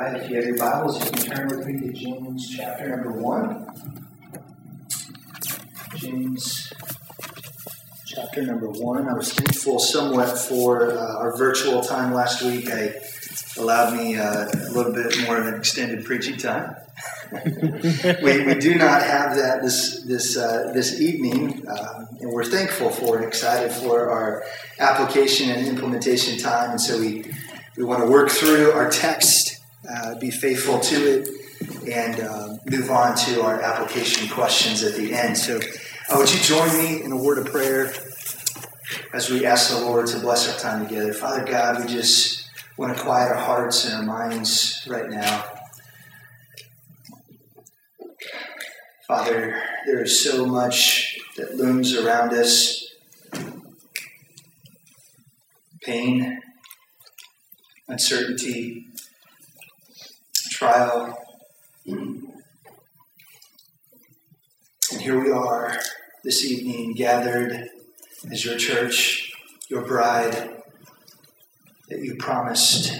right, if you have your Bibles, you can turn with me to James chapter number 1. James chapter number 1. I was thankful somewhat for uh, our virtual time last week. I allowed me uh, a little bit more of an extended preaching time. we, we do not have that this this uh, this evening, um, and we're thankful for and excited for our application and implementation time. And so we we want to work through our text, uh, be faithful to it, and uh, move on to our application questions at the end. So, uh, would you join me in a word of prayer as we ask the Lord to bless our time together? Father God, we just want to quiet our hearts and our minds right now. Father, there is so much that looms around us pain, uncertainty, trial. And here we are this evening gathered as your church, your bride that you promised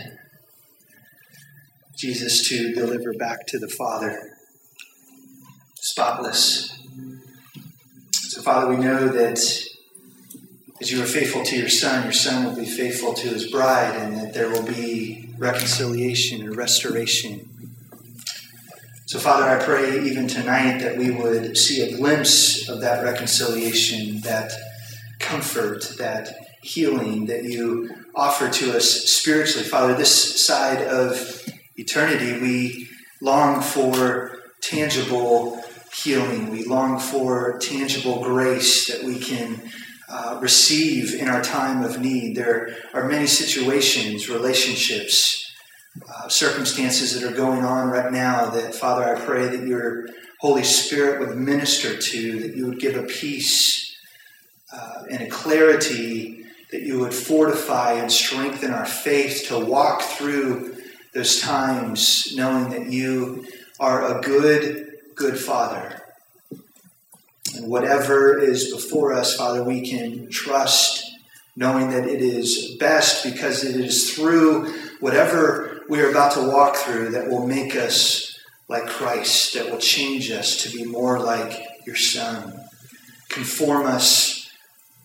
Jesus to deliver back to the Father, spotless. So, Father, we know that as you are faithful to your Son, your Son will be faithful to his bride, and that there will be reconciliation and restoration. So, Father, I pray even tonight that we would see a glimpse of that reconciliation, that comfort, that healing that you offer to us spiritually. Father, this side of eternity, we long for tangible healing. We long for tangible grace that we can uh, receive in our time of need. There are many situations, relationships, uh, circumstances that are going on right now that, Father, I pray that your Holy Spirit would minister to, that you would give a peace uh, and a clarity, that you would fortify and strengthen our faith to walk through those times knowing that you are a good, good Father. And whatever is before us, Father, we can trust, knowing that it is best because it is through whatever we are about to walk through that will make us like Christ, that will change us to be more like your Son, conform us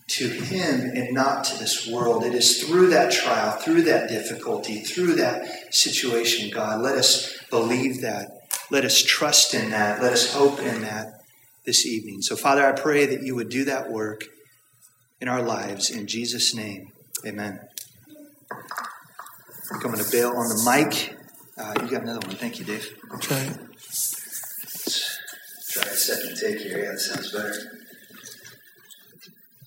to Him and not to this world. It is through that trial, through that difficulty, through that situation, God. Let us believe that. Let us trust in that. Let us hope in that this evening. So, Father, I pray that you would do that work in our lives. In Jesus' name, amen. I'm going to bail on the mic. Uh, you got another one. Thank you, Dave. I'll try it. Try a second take here. Yeah, that sounds better.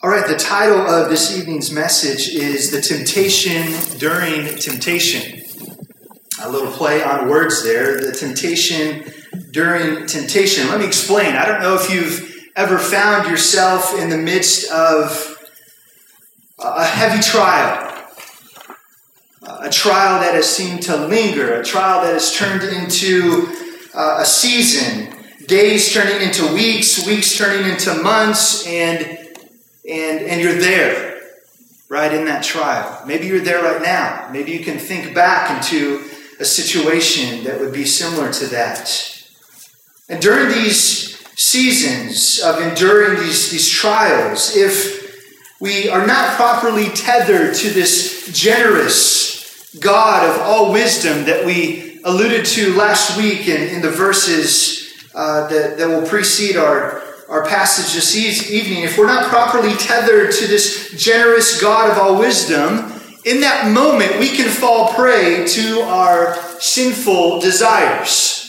All right, the title of this evening's message is The Temptation During Temptation. A little play on words there. The temptation during temptation. Let me explain. I don't know if you've ever found yourself in the midst of a heavy trial, a trial that has seemed to linger, a trial that has turned into uh, a season, days turning into weeks, weeks turning into months, and and and you're there, right in that trial. Maybe you're there right now. Maybe you can think back into a situation that would be similar to that. And during these seasons of enduring these, these trials, if we are not properly tethered to this generous God of all wisdom that we alluded to last week in, in the verses uh, that, that will precede our, our passage this evening, if we're not properly tethered to this generous God of all wisdom, in that moment we can fall prey to our sinful desires.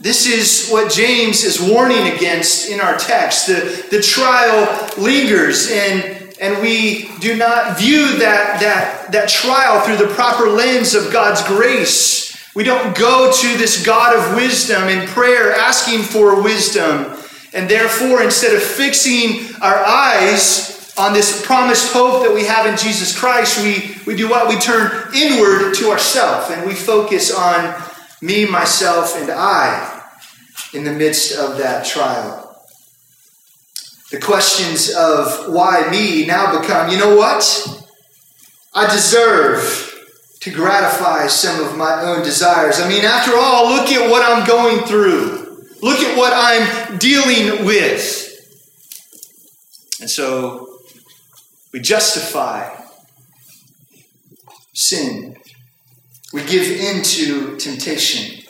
This is what James is warning against in our text. The, the trial lingers, and, and we do not view that, that, that trial through the proper lens of God's grace. We don't go to this God of wisdom in prayer asking for wisdom. And therefore, instead of fixing our eyes on this promised hope that we have in Jesus Christ, we, we do what? We turn inward to ourselves and we focus on me, myself, and I in the midst of that trial. The questions of why me now become, you know what? I deserve to gratify some of my own desires. I mean, after all, look at what I'm going through. Look at what I'm dealing with. And so we justify sin. We give in to temptation.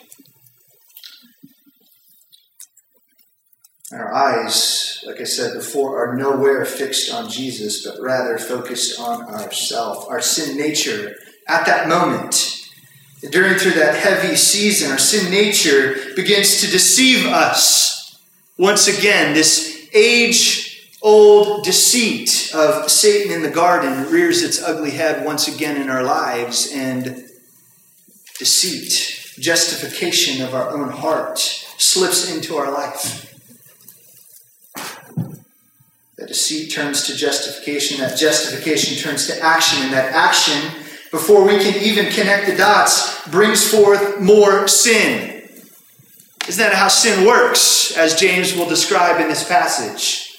Our eyes, like I said before, are nowhere fixed on Jesus, but rather focused on ourself, our sin nature at that moment. During through that heavy season, our sin nature begins to deceive us. Once again, this age old deceit of Satan in the garden rears its ugly head once again in our lives, and deceit, justification of our own heart, slips into our life. That deceit turns to justification, that justification turns to action, and that action, before we can even connect the dots, brings forth more sin. Isn't that how sin works, as James will describe in this passage?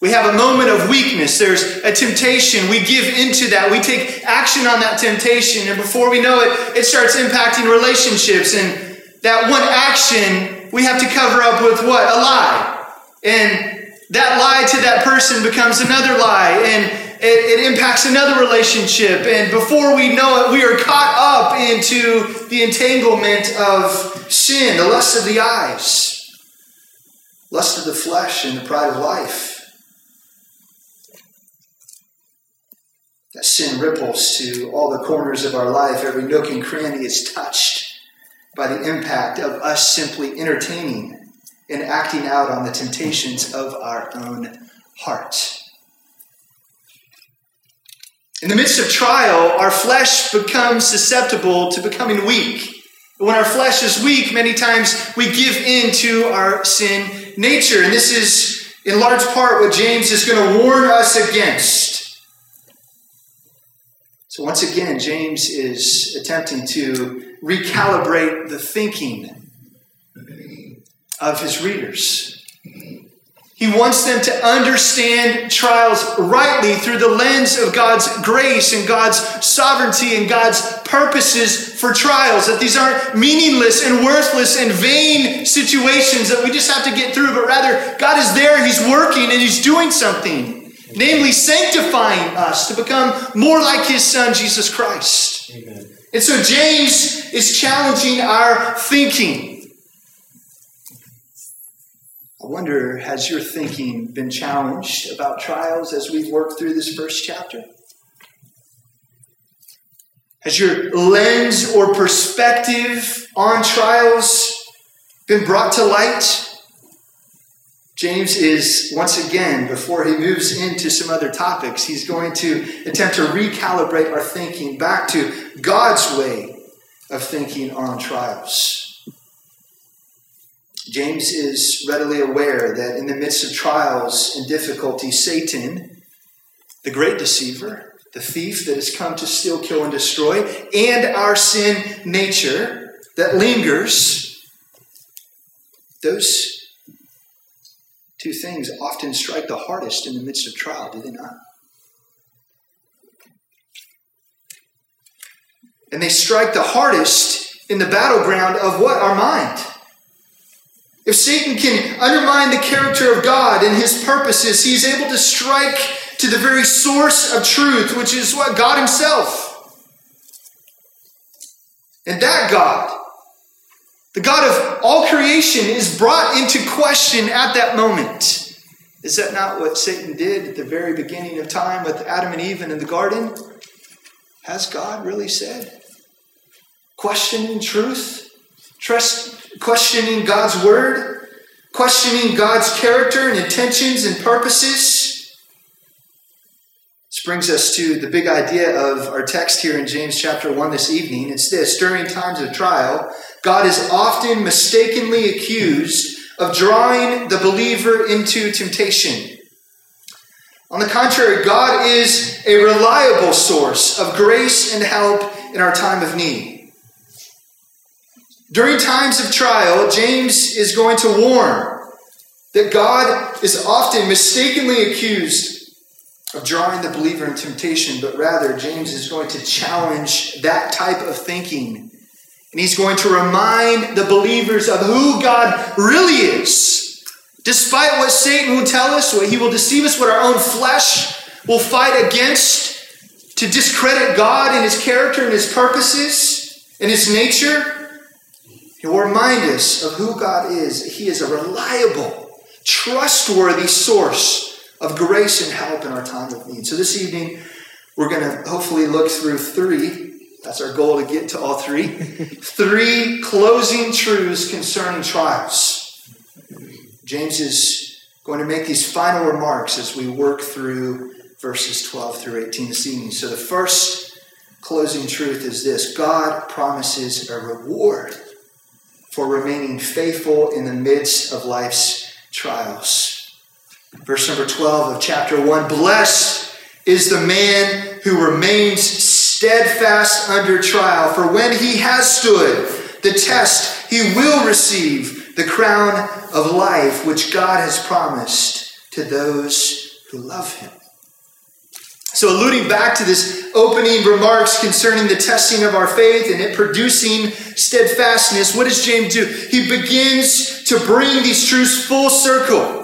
We have a moment of weakness. There's a temptation. We give into that. We take action on that temptation. And before we know it, it starts impacting relationships. And that one action we have to cover up with what? A lie. And that lie to that person becomes another lie, and it, it, impacts another relationship. And before we know it, we are caught up into the entanglement of sin, the lust of the eyes, lust of the flesh, and the pride of life. That sin ripples to all the corners of our life. Every nook and cranny is touched by the impact of us simply entertaining and acting out on the temptations of our own heart. In the midst of trial, our flesh becomes susceptible to becoming weak. When our flesh is weak, many times we give in to our sin nature. And this is, in large part, what James is going to warn us against. So, once again, James is attempting to recalibrate the thinking of his readers. He wants them to understand trials rightly through the lens of God's grace and God's sovereignty and God's purposes for trials. That these aren't meaningless and worthless and vain situations that we just have to get through, but rather God is there, He's working, and He's doing something, namely sanctifying us to become more like His Son, Jesus Christ. Amen. And so James is challenging our thinking. I wonder, has your thinking been challenged about trials as we've worked through this first chapter? Has your lens or perspective on trials been brought to light? James is, once again, before he moves into some other topics, he's going to attempt to recalibrate our thinking back to God's way of thinking on trials. James is readily aware that in the midst of trials and difficulties, Satan, the great deceiver, the thief that has come to steal, kill, and destroy, and our sin nature that lingers, those two things often strike the hardest in the midst of trial, do they not? And they strike the hardest in the battleground of what? Our mind. If Satan can undermine the character of God and his purposes, he is able to strike to the very source of truth, which is what? God himself. And that God, the God of all creation, is brought into question at that moment. Is that not what Satan did at the very beginning of time with Adam and Eve in the garden? Has God really said? Questioning truth? Trust, questioning God's word, questioning God's character and intentions and purposes. This brings us to the big idea of our text here in James chapter 1 this evening. It's this during times of trial, God is often mistakenly accused of drawing the believer into temptation. On the contrary, God is a reliable source of grace and help in our time of need. During times of trial, James is going to warn that God is often mistakenly accused of drawing the believer in temptation, but rather James is going to challenge that type of thinking. And he's going to remind the believers of who God really is. Despite what Satan will tell us, what he will deceive us, what our own flesh will fight against to discredit God and his character and his purposes and his nature, he will remind us of who God is. He is a reliable, trustworthy source of grace and help in our time of need. So this evening, we're going to hopefully look through three. That's our goal to get to all three. three closing truths concerning trials. James is going to make these final remarks as we work through verses 12 through 18 this evening. So the first closing truth is this God promises a reward for remaining faithful in the midst of life's trials. Verse number 12 of chapter 1 Blessed is the man who remains steadfast under trial, for when he has stood the test, he will receive the crown of life which God has promised to those who love him. So, alluding back to this opening remarks concerning the testing of our faith and it producing steadfastness, what does James do? He begins to bring these truths full circle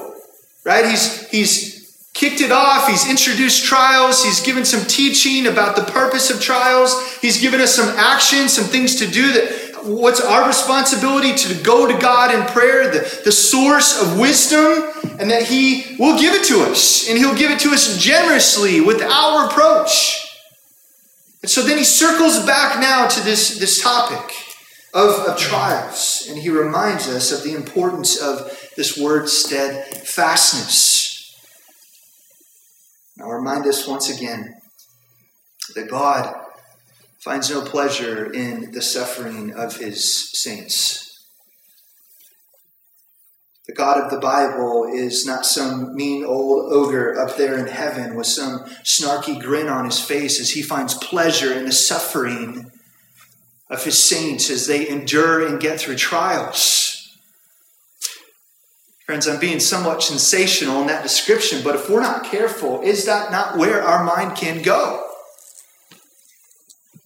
right? He's, he's kicked it off. He's introduced trials. He's given some teaching about the purpose of trials. He's given us some action, some things to do that what's our responsibility to go to God in prayer, the, the source of wisdom, and that He will give it to us. And He'll give it to us generously without reproach. And so then He circles back now to this, this topic of, of trials. And He reminds us of the importance of this word steadfastness. Now, remind us once again that God finds no pleasure in the suffering of his saints. The God of the Bible is not some mean old ogre up there in heaven with some snarky grin on his face as he finds pleasure in the suffering of his saints as they endure and get through trials. Friends, I'm being somewhat sensational in that description, but if we're not careful, is that not where our mind can go?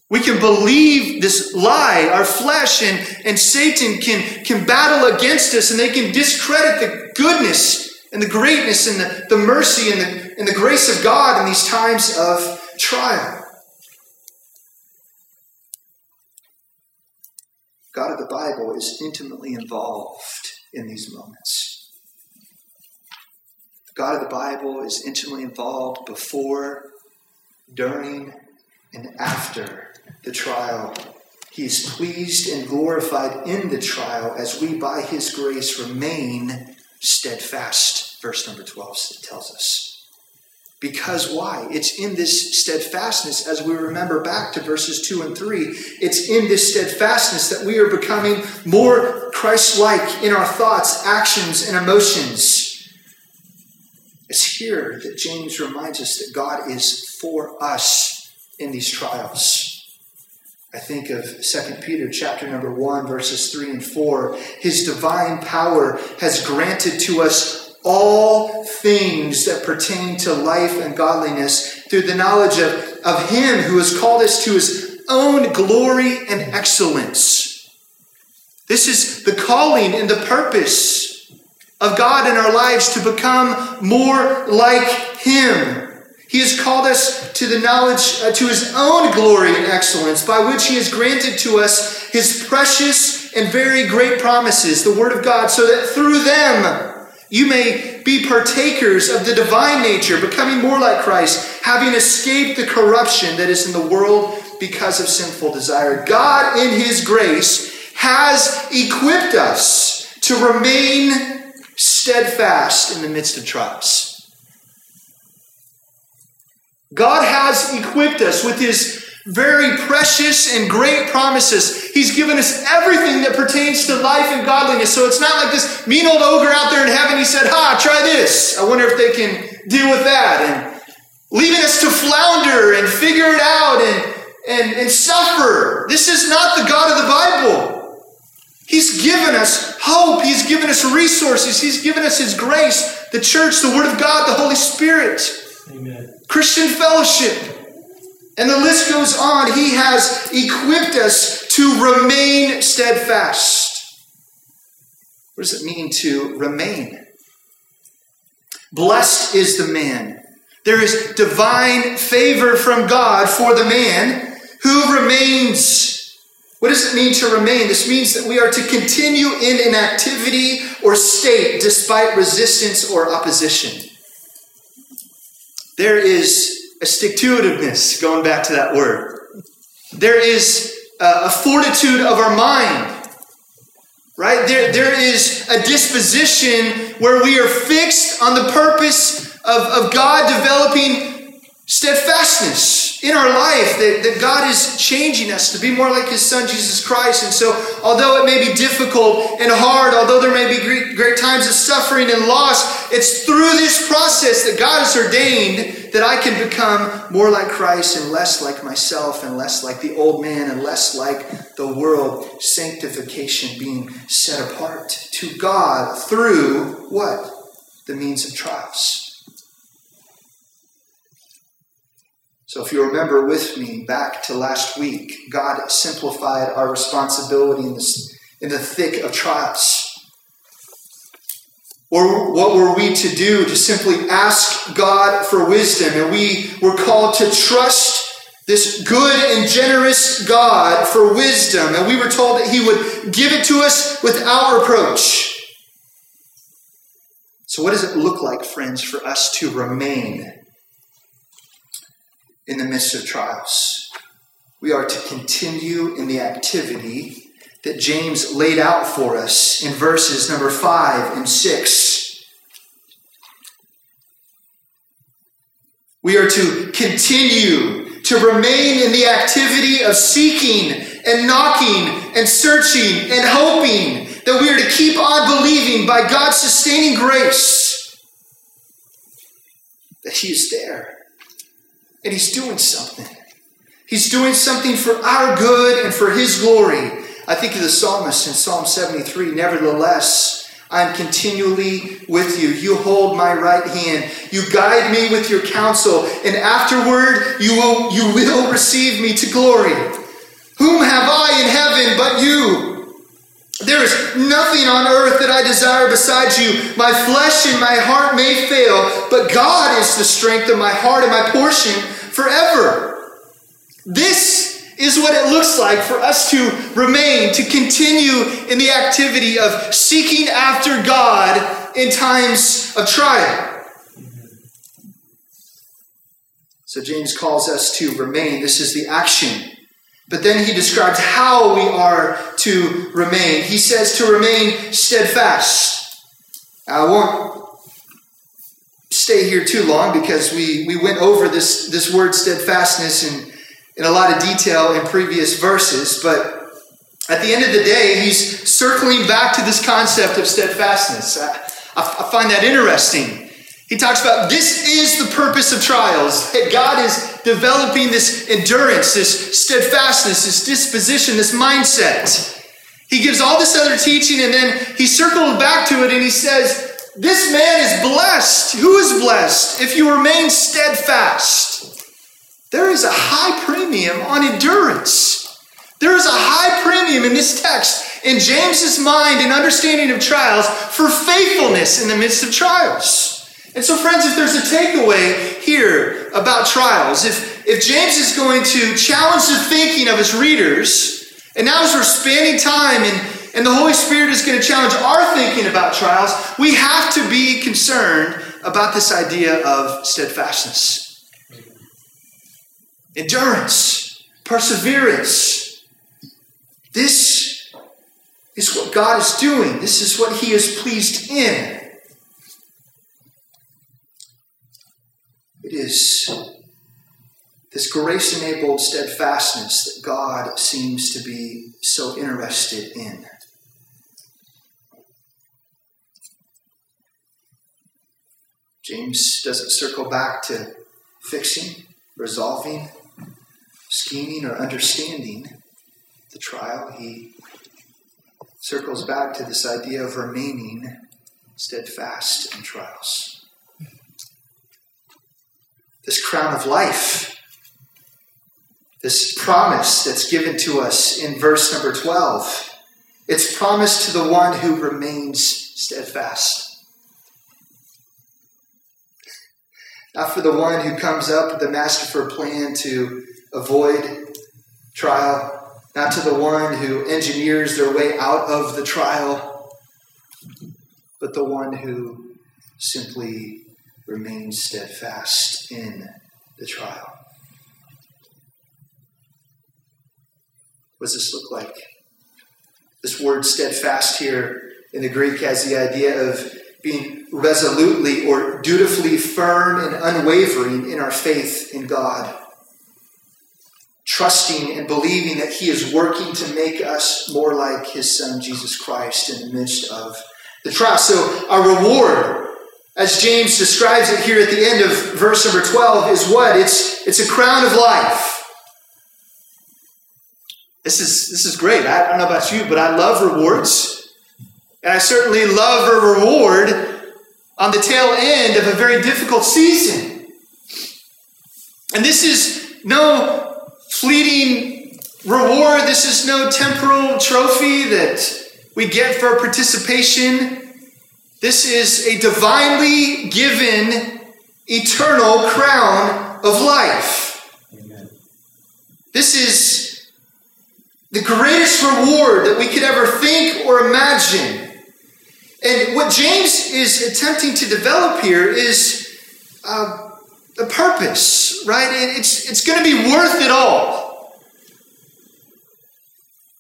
We can believe this lie. Our flesh and, and Satan can, can battle against us and they can discredit the goodness and the greatness and the, the mercy and the, and the grace of God in these times of trial. God of the Bible is intimately involved in these moments. God of the Bible is intimately involved before, during, and after the trial. He is pleased and glorified in the trial as we, by His grace, remain steadfast. Verse number 12 tells us. Because why? It's in this steadfastness, as we remember back to verses 2 and 3, it's in this steadfastness that we are becoming more Christ like in our thoughts, actions, and emotions. It's here that James reminds us that God is for us in these trials. I think of 2 Peter chapter number 1 verses 3 and 4. His divine power has granted to us all things that pertain to life and godliness through the knowledge of, of him who has called us to his own glory and excellence. This is the calling and the purpose of God in our lives to become more like Him. He has called us to the knowledge, uh, to His own glory and excellence, by which He has granted to us His precious and very great promises, the Word of God, so that through them you may be partakers of the divine nature, becoming more like Christ, having escaped the corruption that is in the world because of sinful desire. God, in His grace, has equipped us to remain steadfast in the midst of trials. God has equipped us with His very precious and great promises. He's given us everything that pertains to life and godliness. So it's not like this mean old ogre out there in heaven. He said, Ha, try this. I wonder if they can deal with that. And leaving us to flounder and figure it out and, and, and suffer. This is not the God of the Bible. He's given us hope. He's given us resources. He's given us His grace, the church, the Word of God, the Holy Spirit. Amen. Christian fellowship. And the list goes on. He has equipped us to remain steadfast. What does it mean to remain? Blessed is the man. There is divine favor from God for the man who remains. What does it mean to remain? This means that we are to continue in an activity or state despite resistance or opposition. There is a stick to itiveness, going back to that word. There is a fortitude of our mind right? There, there is a disposition where we are fixed on the purpose of, of God developing steadfastness in our life, that, that God is changing us to be more like His Son, Jesus Christ. And so, although it may be difficult and hard, although there may be great, great times of suffering and loss, it's through this process that God has ordained that I can become more like Christ and less like myself and less like the old man and less like the world. Sanctification being set apart to God through what? The means of trials. So, if you remember with me back to last week, God simplified our responsibility in, this, in the thick of trials. Or what were we to do? To simply ask God for wisdom. And we were called to trust this good and generous God for wisdom. And we were told that He would give it to us without reproach. So, what does it look like, friends, for us to remain in the midst of trials? We are to continue in the activity that James laid out for us in verses number 5 and 6. We are to continue to remain in the activity of seeking and knocking and searching and hoping that we are to keep on believing by God's sustaining grace that He is there and He's doing something. He's doing something for our good and for His glory. I think of the psalmist in Psalm 73 Nevertheless, I am continually with you. You hold my right hand. You guide me with your counsel, and afterward you will, you will receive me to glory. Whom have I in heaven but you? There is nothing on earth that I desire besides you. My flesh and my heart may fail, but God is the strength of my heart and my portion forever. This is what it looks like for us to remain, to continue in the activity of seeking after God in times of trial. So James calls us to remain. This is the action. But then he describes how we are to remain. He says to remain steadfast. I won't stay here too long because we, we went over this, this word steadfastness and in a lot of detail in previous verses, but at the end of the day, he's circling back to this concept of steadfastness. I, I, find that interesting. He talks about this is the purpose of trials, that God is developing this endurance, this steadfastness, this disposition, this mindset. He gives all this other teaching and then he circles back to it and he says, This man is blessed. Who is blessed? If you remain steadfast. There is a high premium on endurance. There is a high premium in this text, in James's mind and understanding of trials, for faithfulness in the midst of trials. And so, friends, if there's a takeaway here about trials, if, if James is going to challenge the thinking of his readers, and now as we're spending time and, and the Holy Spirit is going to challenge our thinking about trials, we have to be concerned about this idea of steadfastness endurance, perseverance. This is what God is doing. This is what He is pleased in. It is this grace enabled steadfastness that God seems to be so interested in. James doesn't circle back to fixing, resolving, scheming or understanding the trial, he circles back to this idea of remaining steadfast in trials. This crown of life, this promise that's given to us in verse number 12. It's promised to the one who remains steadfast. Not for the one who comes up with a masterful plan to avoid trial, not to the one who engineers their way out of the trial, but the one who simply remains steadfast in the trial. What does this look like? This word steadfast here in the Greek has the idea of being resolutely or dutifully firm and unwavering in our faith in God. Trusting and believing that He is working to make us more like His Son, Jesus Christ, in the midst of the trial. So, our reward, as James describes it here at the end of verse number 12, is what? It's, it's a crown of life. This is, this is great. I don't know about you, but I love rewards. And I certainly love a reward on the tail end of a very difficult season. And this is no fleeting reward. This is no temporal trophy that we get for participation. This is a divinely given eternal crown of life. Amen. This is the greatest reward that we could ever think or imagine. And what James is attempting to develop here is uh, a purpose, right? It's, it's going to be worth it all.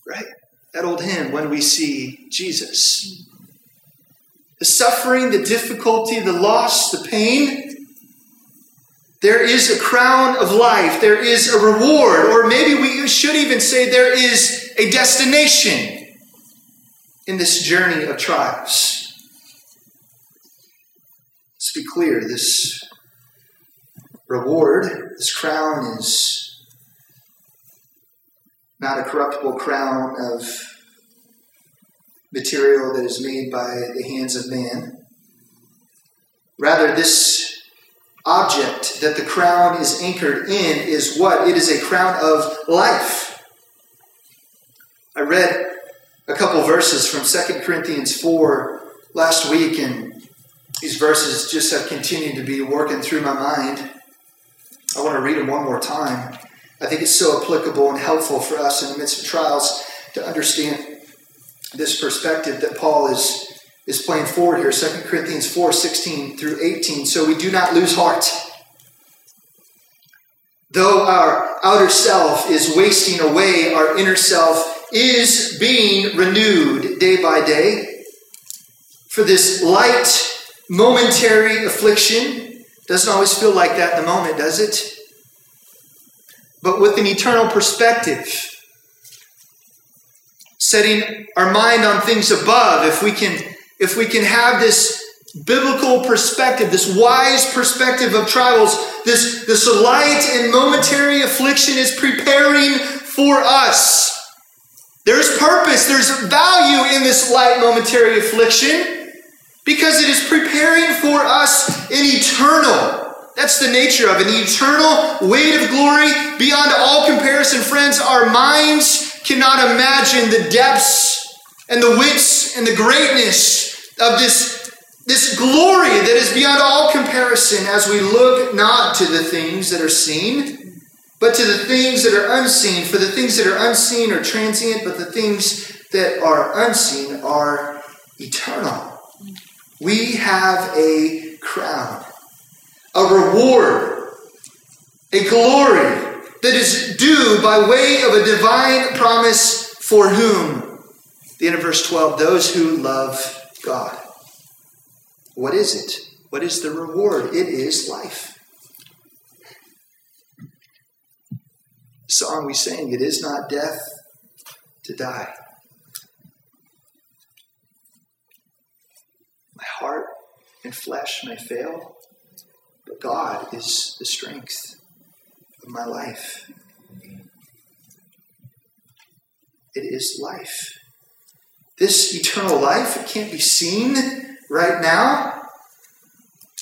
Right? That old hymn, When We See Jesus. The suffering, the difficulty, the loss, the pain. There is a crown of life. There is a reward. Or maybe we should even say there is a destination in this journey of trials. Let's be clear this reward, this crown, is not a corruptible crown of material that is made by the hands of man. Rather, this object that the crown is anchored in is what? It is a crown of life. I read a couple verses from 2 Corinthians 4 last week, and these verses just have continued to be working through my mind. I want to read them one more time. I think it's so applicable and helpful for us in the midst of trials to understand this perspective that Paul is, is playing forward here. 2 Corinthians 4 16 through 18. So we do not lose heart. Though our outer self is wasting away, our inner self is being renewed day by day. For this light, momentary affliction doesn't always feel like that in the moment, does it? But with an eternal perspective, setting our mind on things above, if we can, if we can have this biblical perspective, this wise perspective of trials, this, this light and momentary affliction is preparing for us there's purpose, there's value in this light momentary affliction because it is preparing for us an eternal. That's the nature of an eternal weight of glory beyond all comparison. Friends, our minds cannot imagine the depths and the widths and the greatness of this, this glory that is beyond all comparison as we look not to the things that are seen, but to the things that are unseen. For the things that are unseen are transient, but the things that are unseen are eternal. We have a crown, a reward, a glory that is due by way of a divine promise for whom? The end of verse 12 those who love God. What is it? What is the reward? It is life. song we sing, It is not death to die. My heart and flesh may fail, but God is the strength my life. It is life. This eternal life, it can't be seen right now.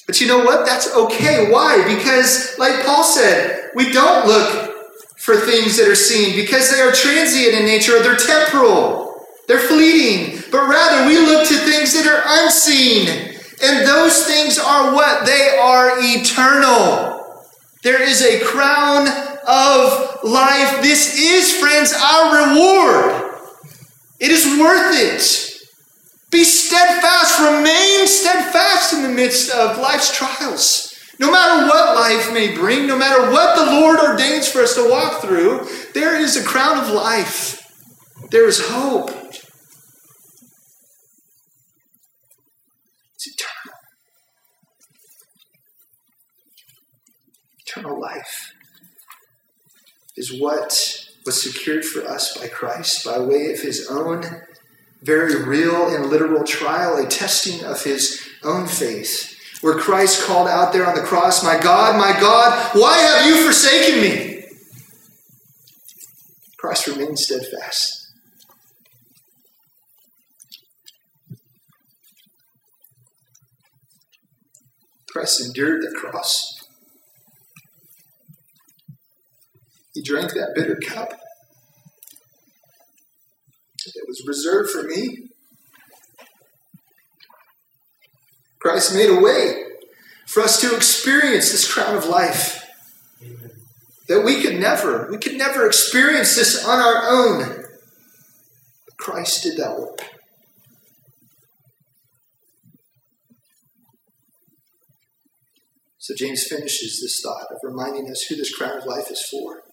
But you know what? That's okay. Why? Because, like Paul said, we don't look for things that are seen because they are transient in nature, they're temporal, they're fleeting. But rather, we look to things that are unseen. And those things are what? They are eternal. There is a crown of life. This is, friends, our reward. It is worth it. Be steadfast, remain steadfast in the midst of life's trials. No matter what life may bring, no matter what the Lord ordains for us to walk through, there is a crown of life. There is hope. It's eternal. Eternal life is what was secured for us by Christ by way of his own very real and literal trial, a testing of his own faith, where Christ called out there on the cross, My God, my God, why have you forsaken me? Christ remained steadfast. Christ endured the cross. He drank that bitter cup that was reserved for me. Christ made a way for us to experience this crown of life. Amen. That we could never, we could never experience this on our own. But Christ did that work. So James finishes this thought of reminding us who this crown of life is for.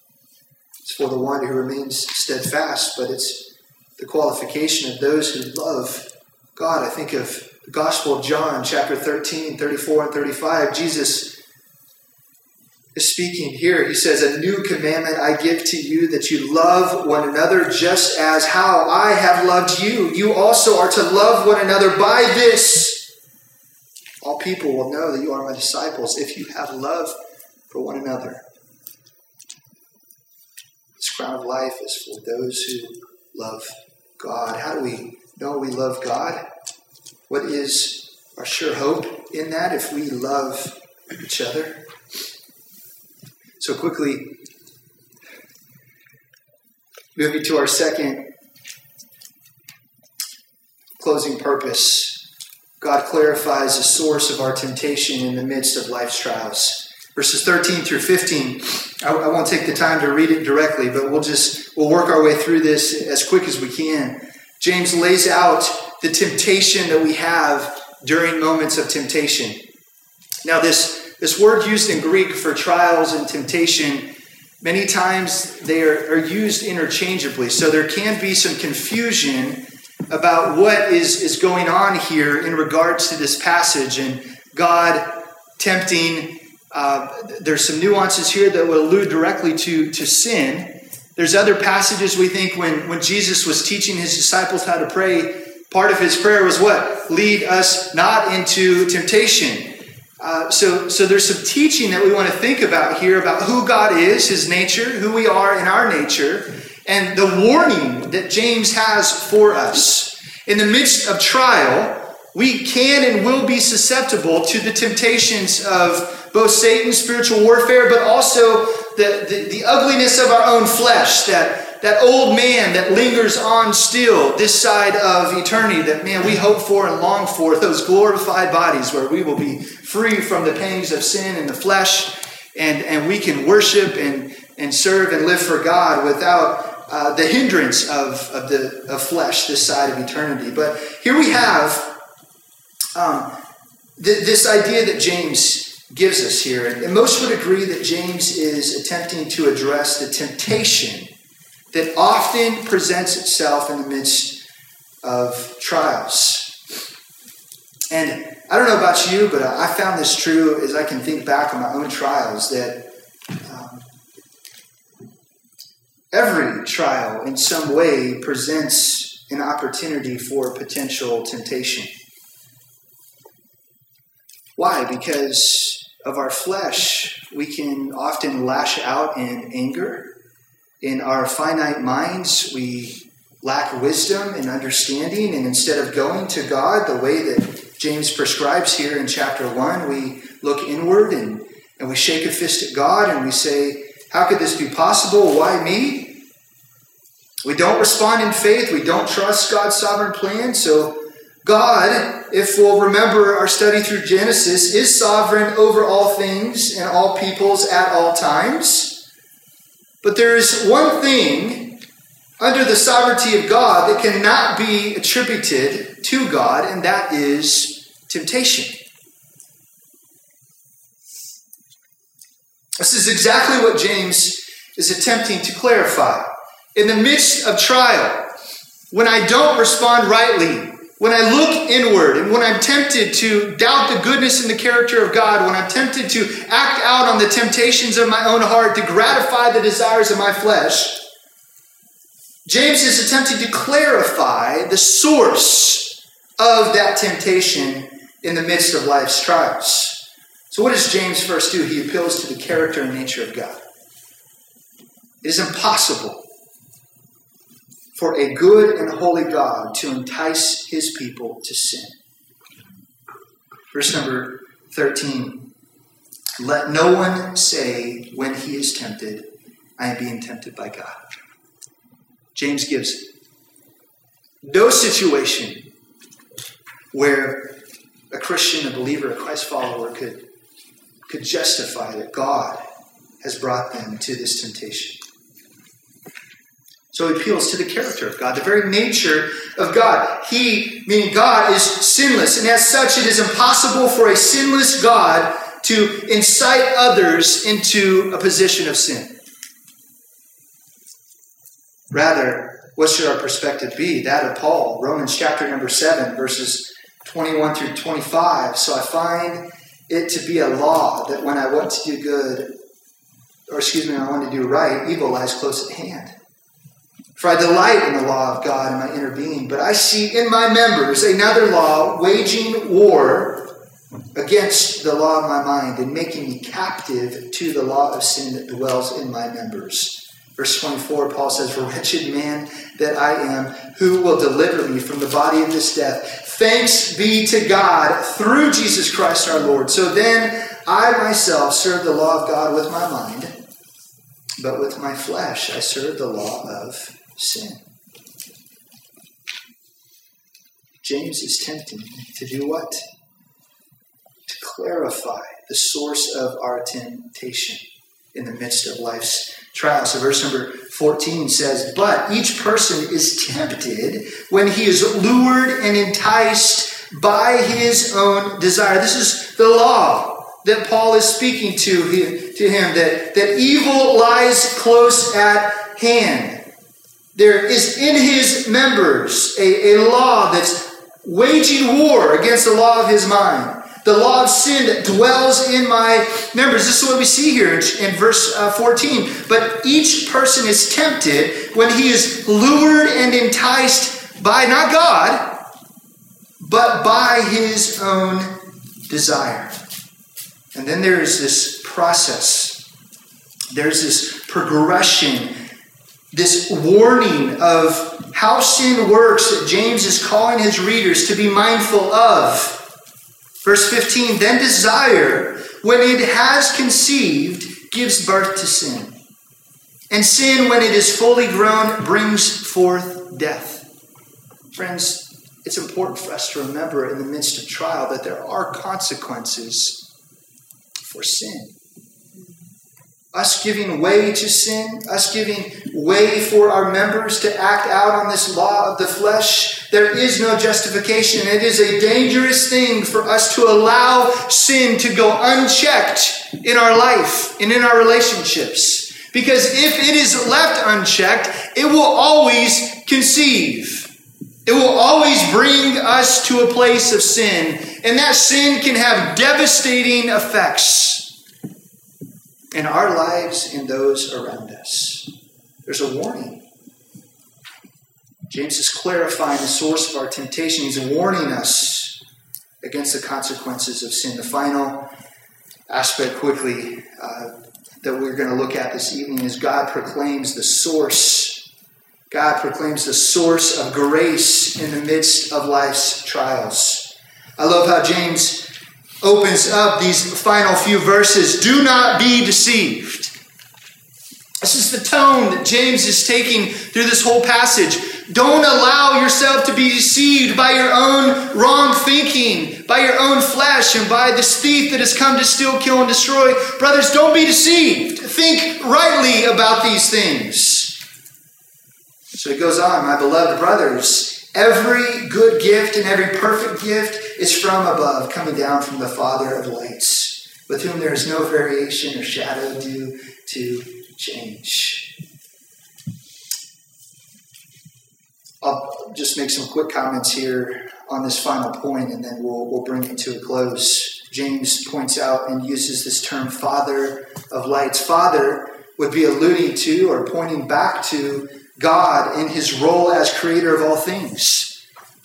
It's for the one who remains steadfast, but it's the qualification of those who love God. I think of the Gospel of John, chapter 13, 34 and 35. Jesus is speaking here. He says, A new commandment I give to you that you love one another just as how I have loved you. You also are to love one another by this. All people will know that you are my disciples if you have love for one another. Crown of life is for those who love God. How do we know we love God? What is our sure hope in that if we love each other? So, quickly, moving to our second closing purpose. God clarifies the source of our temptation in the midst of life's trials verses 13 through 15. I, I, won't take the time to read it directly, but we'll just we'll work our way through this as quick as we can. James lays out the temptation that we have during moments of temptation. Now, this, this word used in Greek for trials and temptation, many times they are, are used interchangeably. So there can be some confusion about what is, is going on here in regards to this passage and God tempting uh, there's some nuances here that will allude directly to, to sin. There's other passages we think when, when Jesus was teaching his disciples how to pray, part of his prayer was what? Lead us not into temptation. Uh, so, so there's some teaching that we want to think about here about who God is, his nature, who we are in our nature, and the warning that James has for us. In the midst of trial, we can and will be susceptible to the temptations of both Satan's spiritual warfare, but also the, the, the, ugliness of our own flesh, that, that old man that lingers on still this side of eternity, that man we hope for and long for, those glorified bodies where we will be free from the pangs of sin and the flesh, and, and we can worship and, and serve and live for God without uh, the hindrance of, of the of flesh this side of eternity. But here we have um, th- this idea that James gives us here. And most would agree that James is attempting to address the temptation that often presents itself in the midst of trials. And I don't know about you, but I found this true as I can think back on my own trials that um, every trial in some way presents an opportunity for potential temptation. Why? Because of our flesh, we can often lash out in anger. In our finite minds, we lack wisdom and understanding, and instead of going to God the way that James prescribes here in chapter 1, we, look inward and, and we shake a fist at God and we say, How could this be possible? Why me? We don't respond in faith. We don't trust God's sovereign plan. So, God, if we'll remember our study through Genesis, is sovereign over all things and all peoples at all times. But there is one thing under the sovereignty of God that cannot be attributed to God, and that is temptation. This is exactly what James is attempting to clarify. In the midst of trial, when I don't respond rightly, when I look inward, and when I'm tempted to doubt the goodness and the character of God, when I'm tempted to act out on the temptations of my own heart to gratify the desires of my flesh, James is attempting to clarify the source of that temptation in the midst of life's trials. So, what does James first do? He appeals to the character and nature of God. It is impossible for a good and holy God to entice his people to sin. Verse number 13 Let no one say when he is tempted, I am being tempted by God. James gives no situation where a Christian, a believer, a Christ follower could could justify that God has brought them to this temptation. So he appeals to the character of God, the very nature of God. He, meaning God, is sinless, and as such, it is impossible for a sinless God to incite others into a position of sin. Rather, what should our perspective be? That of Paul, Romans chapter number 7, verses 21 through 25. So I find it to be a law that when I want to do good, or excuse me, I want to do right, evil lies close at hand. For I delight in the law of God in my inner being, but I see in my members another law waging war against the law of my mind and making me captive to the law of sin that dwells in my members. Verse 24, Paul says, Wretched man that I am, who will deliver me from the body of this death? Thanks be to God through Jesus Christ our Lord. So then I myself serve the law of God with my mind, but with my flesh I serve the law of sin. James is tempting to do what? To clarify the source of our temptation in the midst of life's trials. So, verse number 14 says, But each person is tempted when he is lured and enticed by his own desire. This is the law that Paul is speaking to him, to him that, that evil lies close at hand. There is in his members a, a law that's waging war against the law of his mind the law of sin that dwells in my members. This is what we see here in, verse uh, 14. But each person is tempted when he is lured and enticed by not God, but by his own desire. And then there is this process, there's this progression, this warning of how sin works that James is calling his readers to be mindful of. Verse 15 Then desire, when it has conceived, gives birth to sin. And sin, when it is fully grown, brings forth death. Friends, it's important for us to remember in the midst of trial that there are consequences for sin us giving way to sin, us giving way for our members to act out on this law of the flesh, there is no justification. It is a dangerous thing for us to allow sin to go unchecked in our life and in our relationships. Because if it is left unchecked, it will always conceive. It will always bring us to a place of sin. And that sin can have devastating effects in our lives and those around us. There's a warning. James is clarifying the source of our temptation. He's warning us against the consequences of sin. The final aspect, quickly, uh, that we're going to look at this evening is God proclaims the source. God proclaims the source of grace in the midst of life's trials. I love how James opens up these final few verses do not be deceived. This is the tone that James is taking through this whole passage. Don't allow yourself to be deceived by your own wrong thinking, by your own flesh, and by this thief that has come to steal, kill, and destroy. Brothers, don't be deceived. Think rightly about these things. So he goes on, my beloved brothers, every good gift and every perfect gift is from above, coming down from the Father of lights, with whom there is no variation or shadow due to change. I'll just make some quick comments here on this final point and then we'll, we'll bring it to a close. James points out and uses this term, Father of lights. Father would be alluding to or pointing back to God in his role as creator of all things.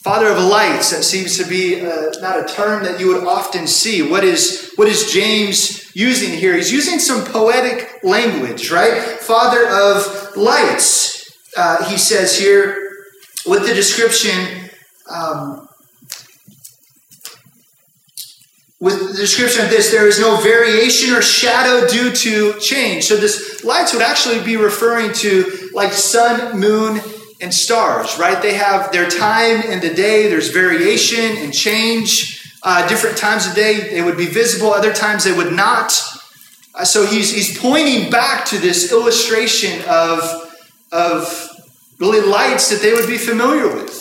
Father of lights, that seems to be uh, not a term that you would often see. What is, what is James using here? He's using some poetic language, right? Father of lights. Uh, he says here, with the description, um, with the description of this, there is no variation or shadow due to change. So this lights would actually be referring to like sun, moon, and stars, right? They have their time in the day. There's variation and change. Uh, different times of day they would be visible. Other times they would not. Uh, so he's he's pointing back to this illustration of of really lights that they would be familiar with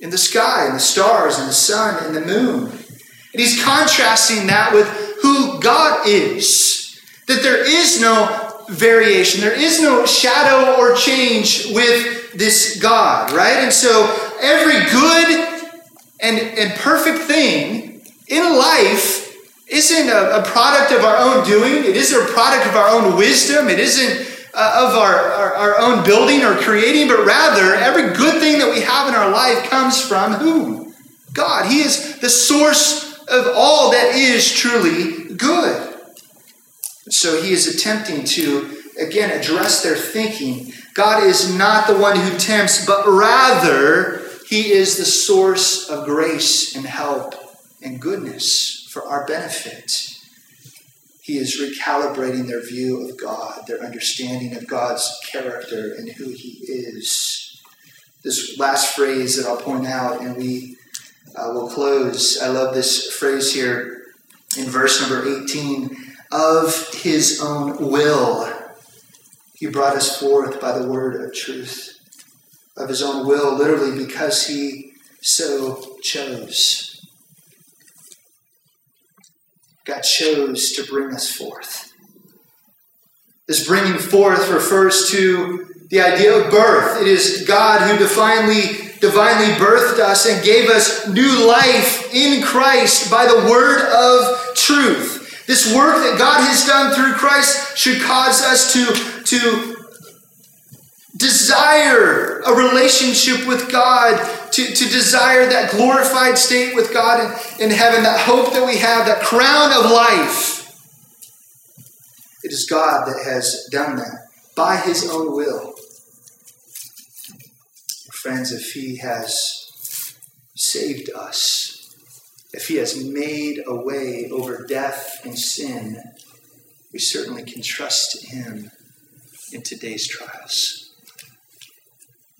in the sky and the stars and the sun and the moon. And he's contrasting that with who God is. That there is no variation, there is no shadow or change with this God, right? And so every good and, and perfect thing in life isn't a, a product of our own doing, it isn't a product of our own wisdom, it isn't uh, of our, our, our own building or creating, but rather every good thing that we have in our life comes from who? God. He is the source of all that is truly good. So he is attempting to, again, address their thinking. God is not the one who tempts, but rather he is the source of grace and help and goodness for our benefit. He is recalibrating their view of God, their understanding of God's character and who He is. This last phrase that I'll point out, and we uh, will close. I love this phrase here in verse number 18 of His own will. He brought us forth by the word of truth. Of His own will, literally, because He so chose. God chose to bring us forth. This bringing forth refers to the idea of birth. It is God who divinely, divinely birthed us and gave us new life in Christ by the word of truth. This work that God has done through Christ should cause us to, to desire a relationship with God, to, to desire that glorified state with God in, in heaven, that hope that we have, that crown of life. It is God that has done that by his own will. Friends, if he has saved us, if he has made a way over death and sin, we certainly can trust him in today's trials.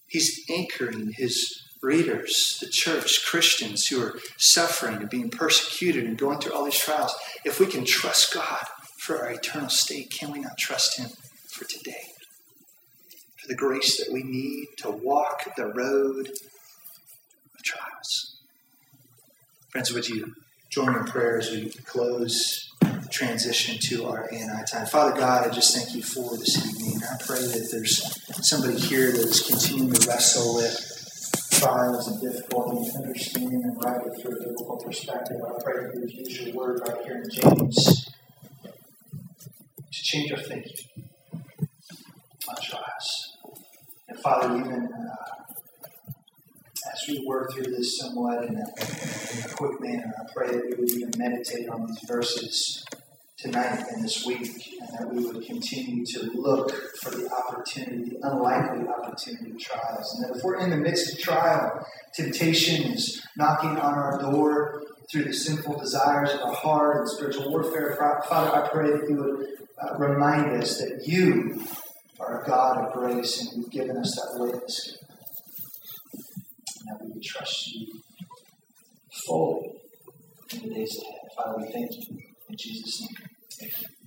He's anchoring his readers, the church, Christians who are suffering and being persecuted and going through all these trials. If we can trust God for our eternal state, can we not trust Him for today? For the grace that we need to walk the road of trials. Friends, would you join in prayer as we close the transition to our ANI time? Father God, I just thank you for this evening. I pray that there's somebody here that is continuing to wrestle with trials and difficulties, understanding and writing through a biblical perspective. I pray that you would use your word right here in James to change our thinking on trials. And Father, even uh, as we work through this somewhat in a, in a quick manner, I pray that we would even meditate on these verses tonight and this week, and that we would continue to look for the opportunity, the unlikely opportunity of trials. And that if we're in the midst of trial, temptations knocking on our door through the sinful desires of our heart and spiritual warfare, Father, I pray that you would uh, remind us that you are a God of grace and you've given us that witness trust you fully in the days ahead. Father, we thank you. In Jesus' name, amen.